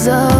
So.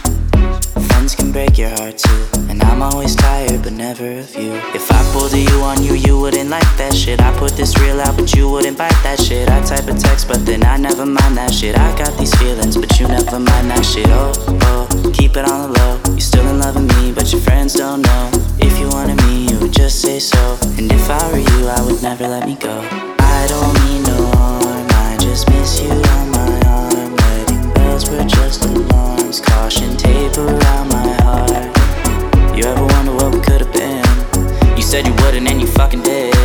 Friends can break your heart too. And I'm always tired, but never of you. If I pulled a you on you, you wouldn't like that shit. I put this real out, but you wouldn't bite that shit. I type a text, but then I never mind that shit. I got these feelings, but you never mind that shit. Oh, oh, keep it on the low. You're still in love with me, but your friends don't know. If you wanted me, you would just say so. And if I were you, I would never let me go. I don't mean no harm, I just miss you on my arm. Wedding bells were just alarms. Caution said you wouldn't, and you fucking did.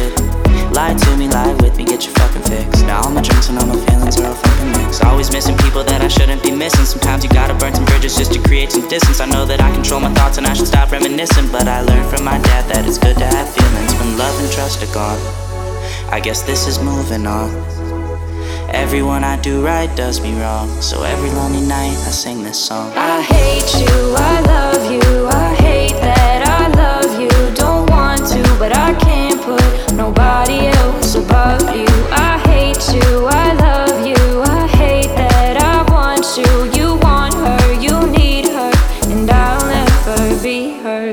Lie to me, lie with me, get your fucking fix. Now all my drinks and all my feelings are all fucking mixed. Always missing people that I shouldn't be missing. Sometimes you gotta burn some bridges just to create some distance. I know that I control my thoughts and I should stop reminiscing. But I learned from my dad that it's good to have feelings when love and trust are gone. I guess this is moving on. Everyone I do right does me wrong. So every lonely night I sing this song. I hate you, I love you, I hate that I but I can't put nobody else above you. I hate you, I love you, I hate that I want you. You want her, you need her, and I'll never be her.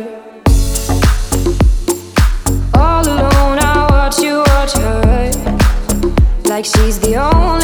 All alone, I watch you watch her like she's the only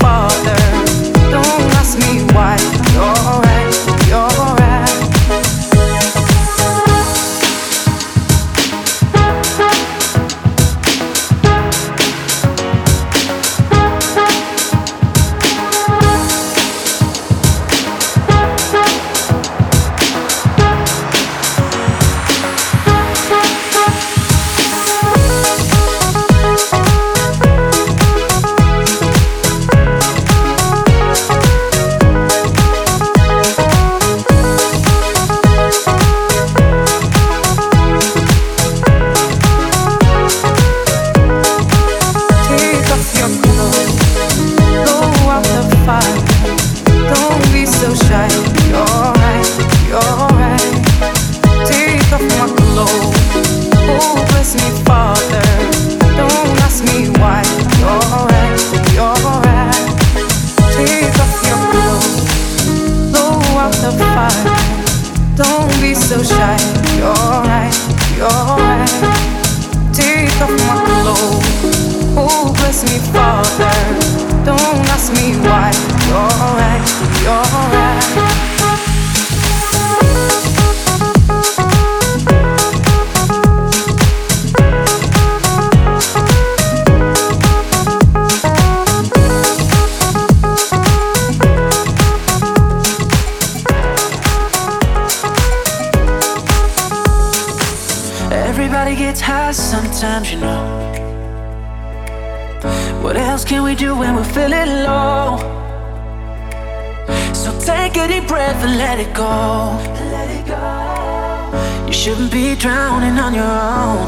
Father. Don't ask me why. Feeling low? So take a deep breath and let it go. Let it go. You shouldn't be drowning on your own.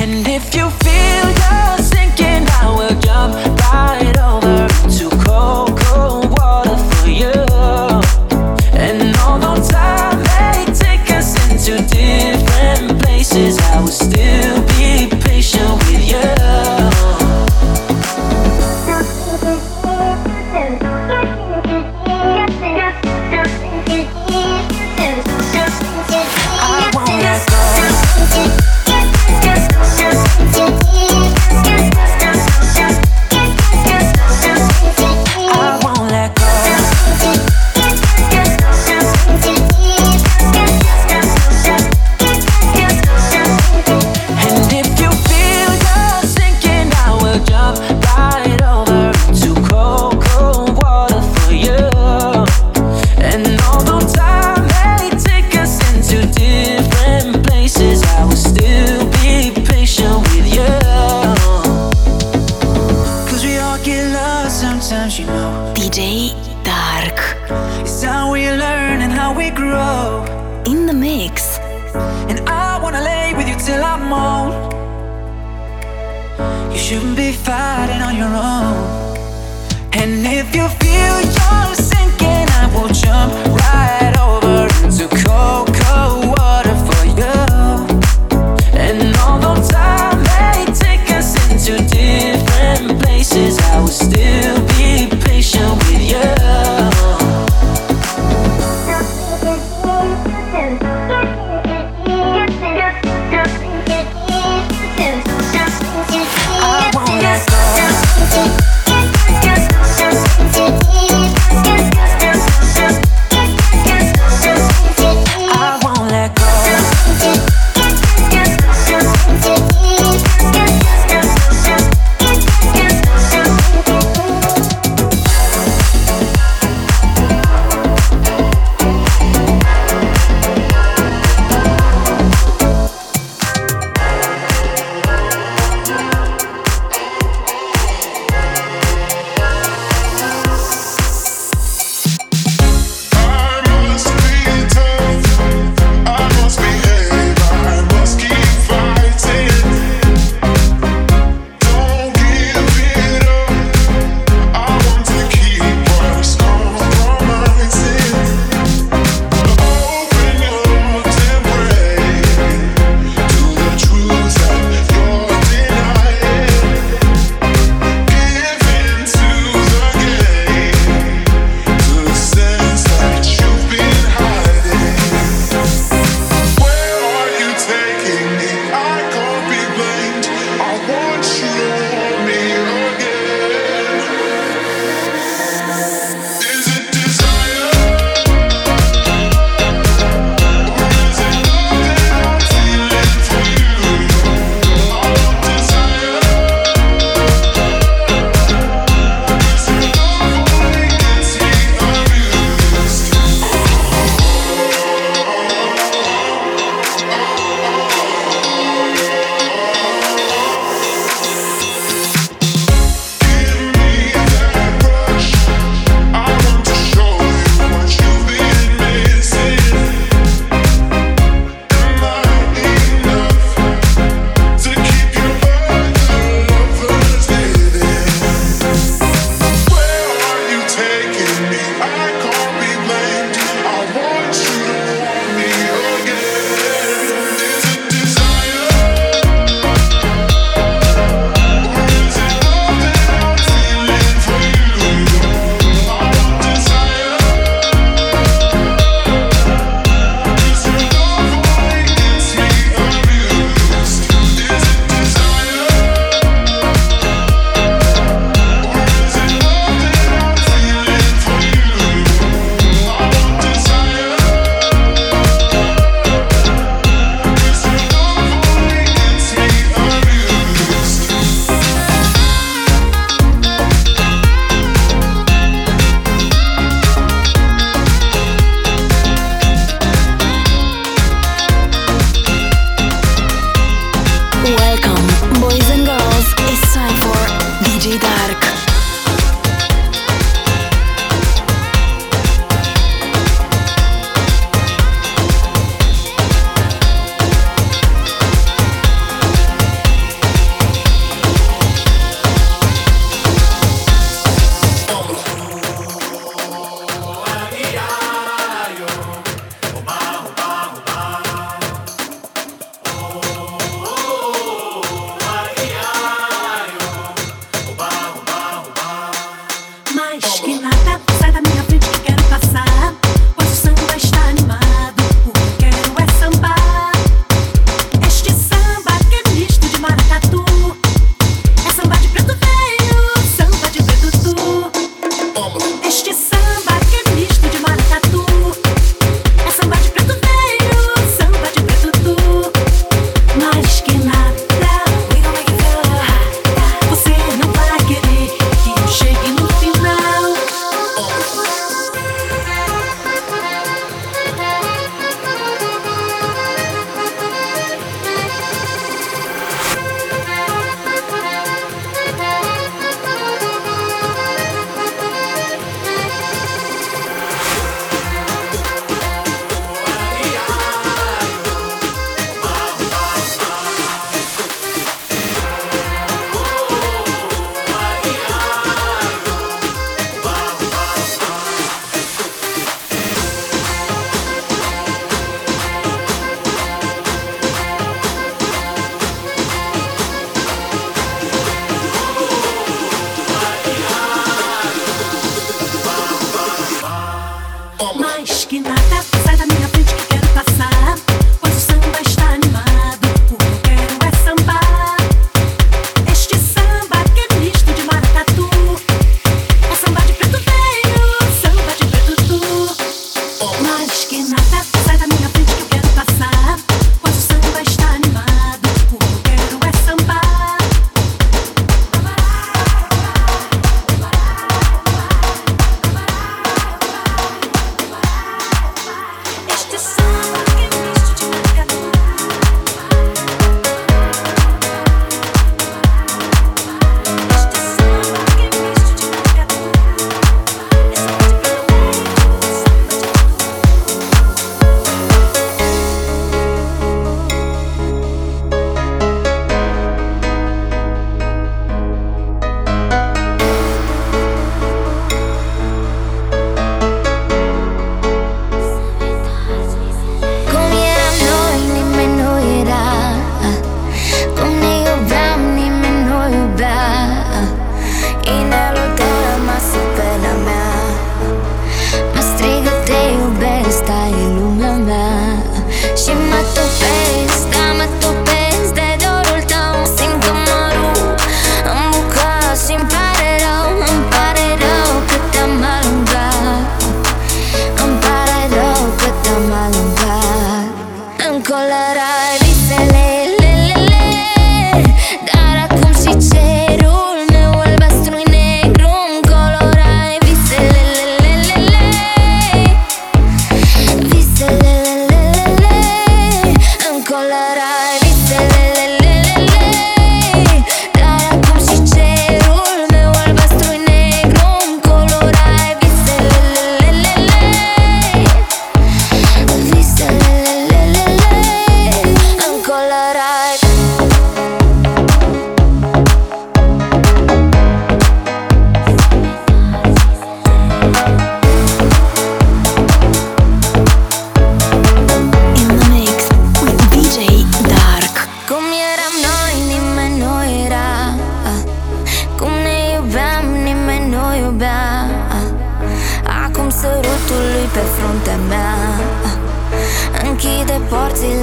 And if you feel you're sinking, I will jump right over to cold,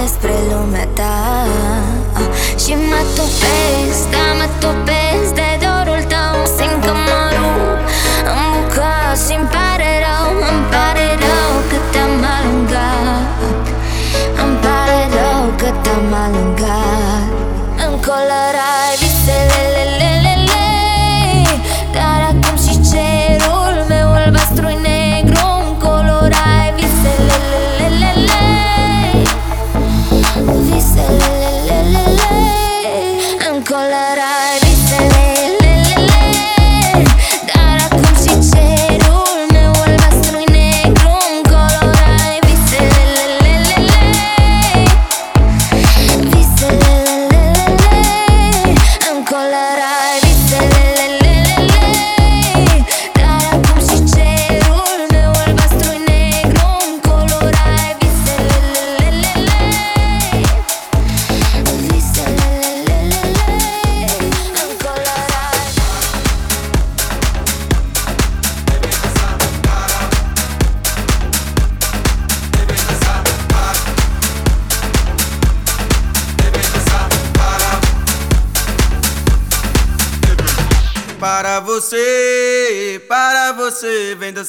spre lumea ta. Și mă topesc, da mă topesc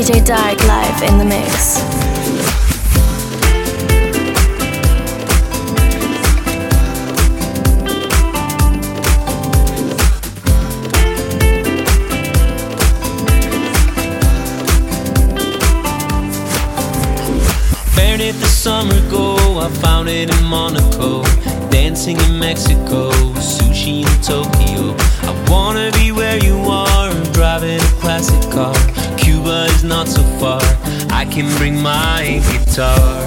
DJ Dark live in the mix. Where did the summer go? I found it in Monaco, dancing in Mexico, sushi in Tokyo. I wanna be where you are, driving a classic car Cuba is not so far. I can bring my guitar.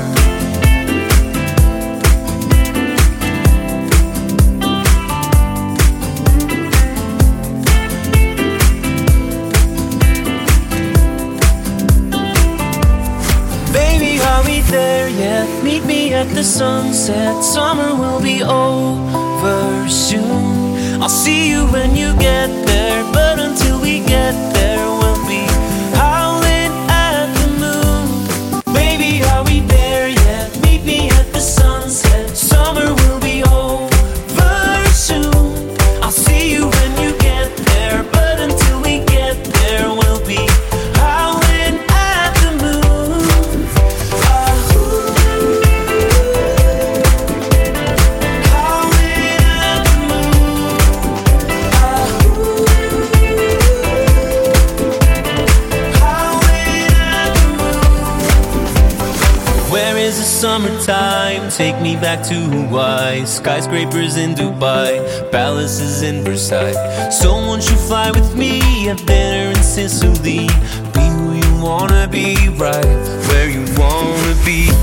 Baby, are we there yet? Meet me at the sunset. Summer will be over soon. I'll see you when you get summertime. Take me back to Hawaii. Skyscrapers in Dubai, palaces in Versailles. So won't you fly with me? Have dinner in Sicily. Be who you wanna be, right where you wanna be.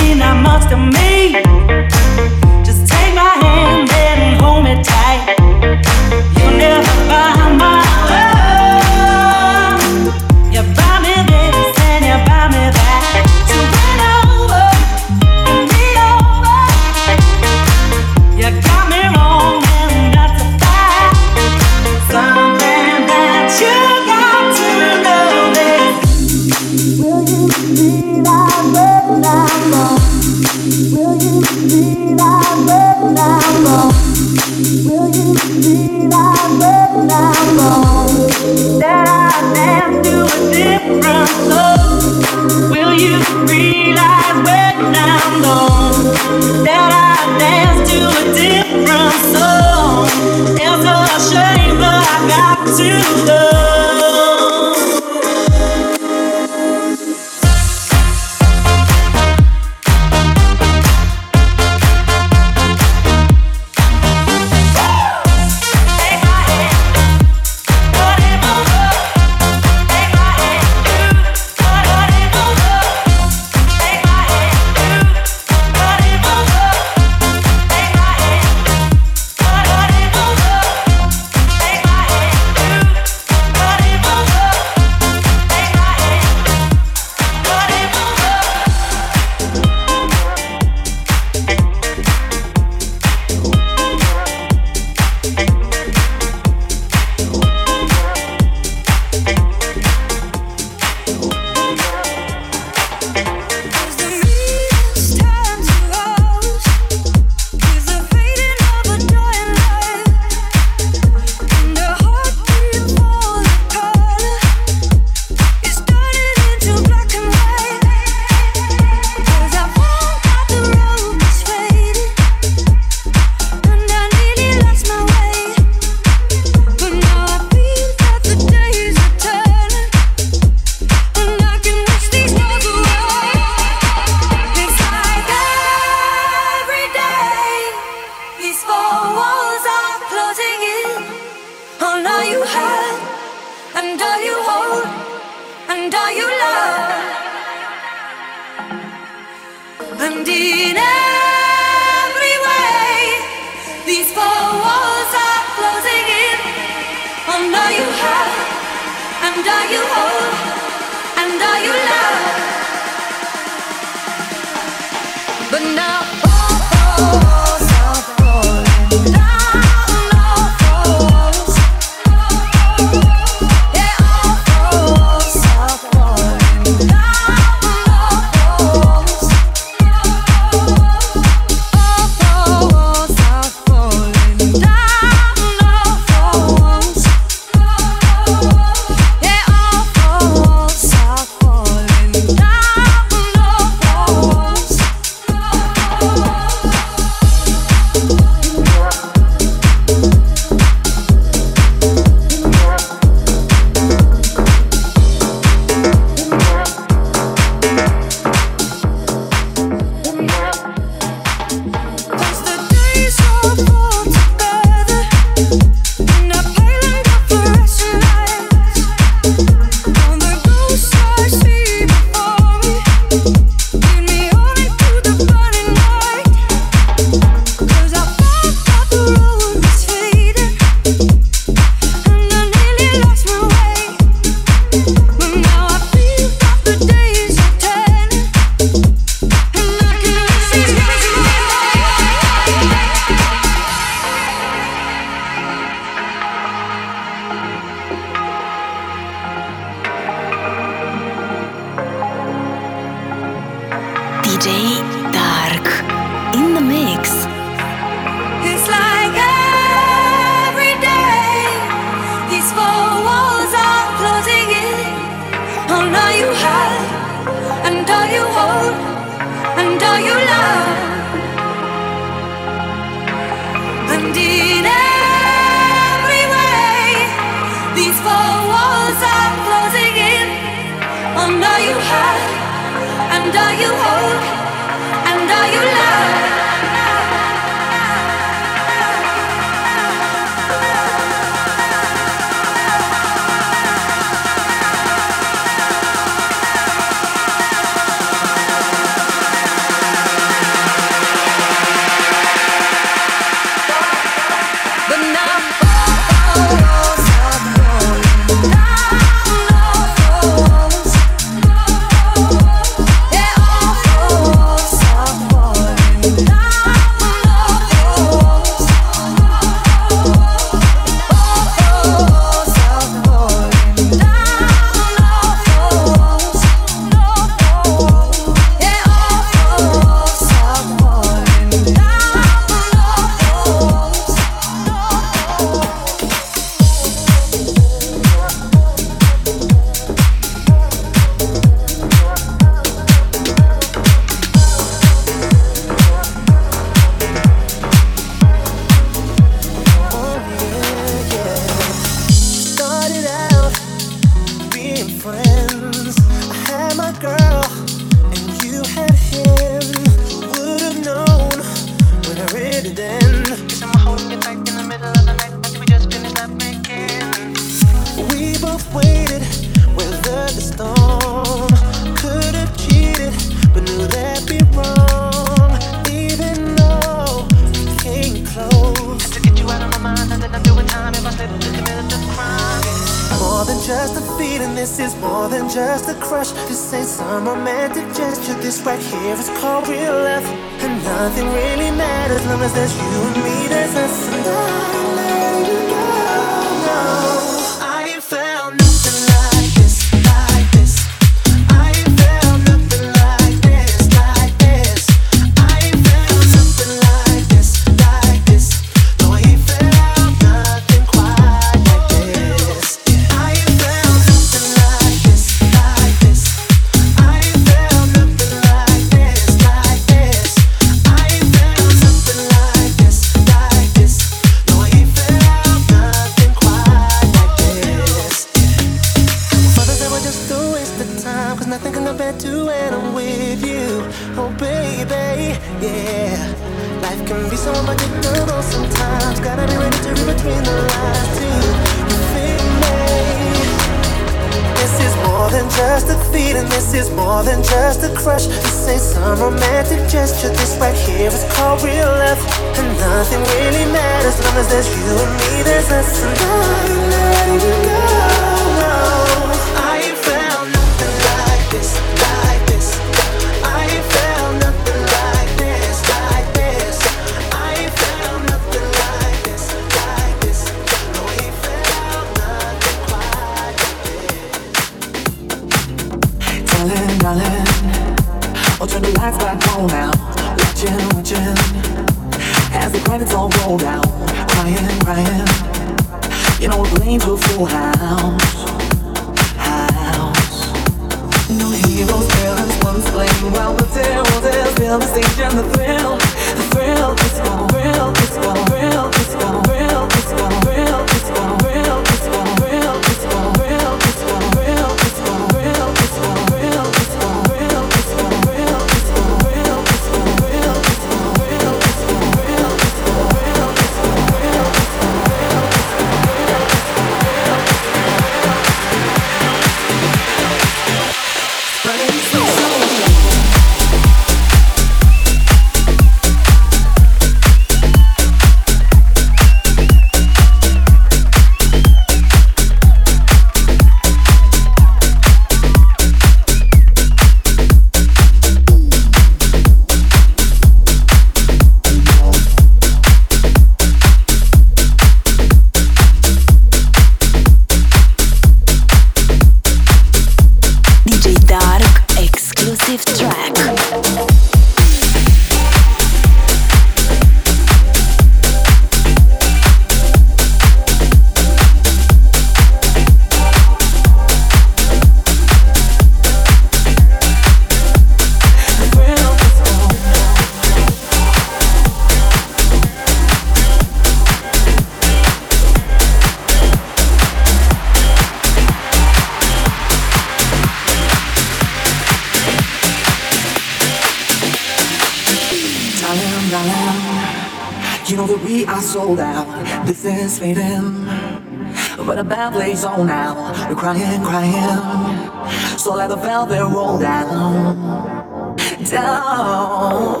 On now. We're crying, crying. So let the velvet roll down, down.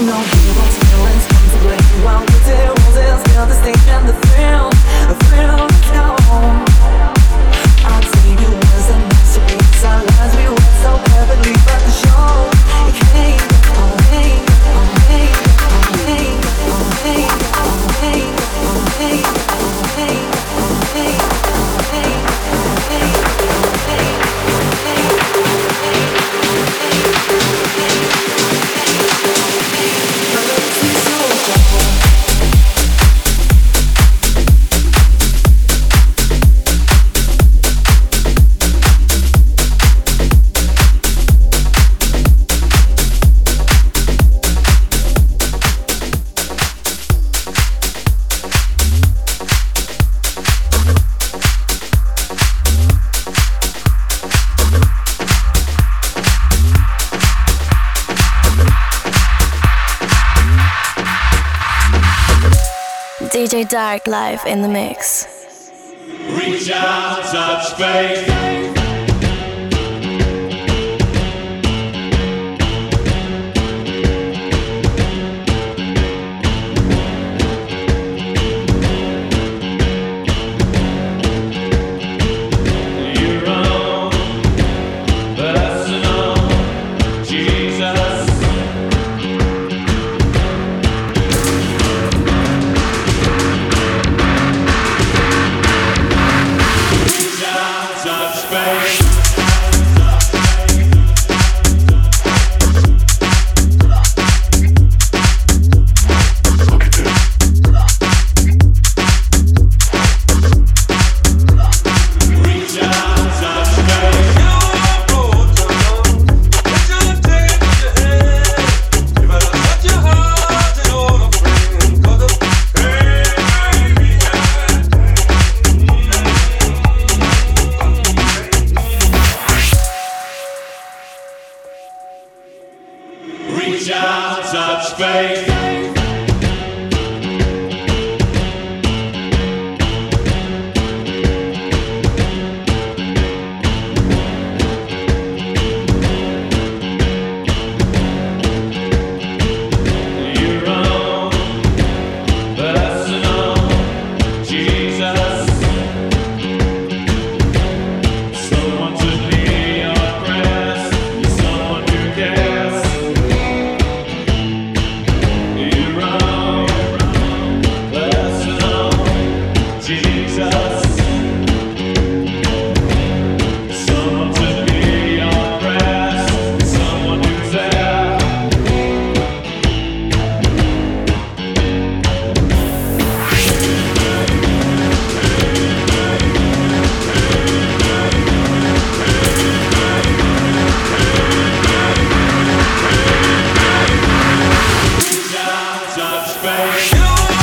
No heroes, villains, come to blame. While the roses fill the stage and the thrill, the thrill is gone. Dark life in the mix. Reach out, touch faith. You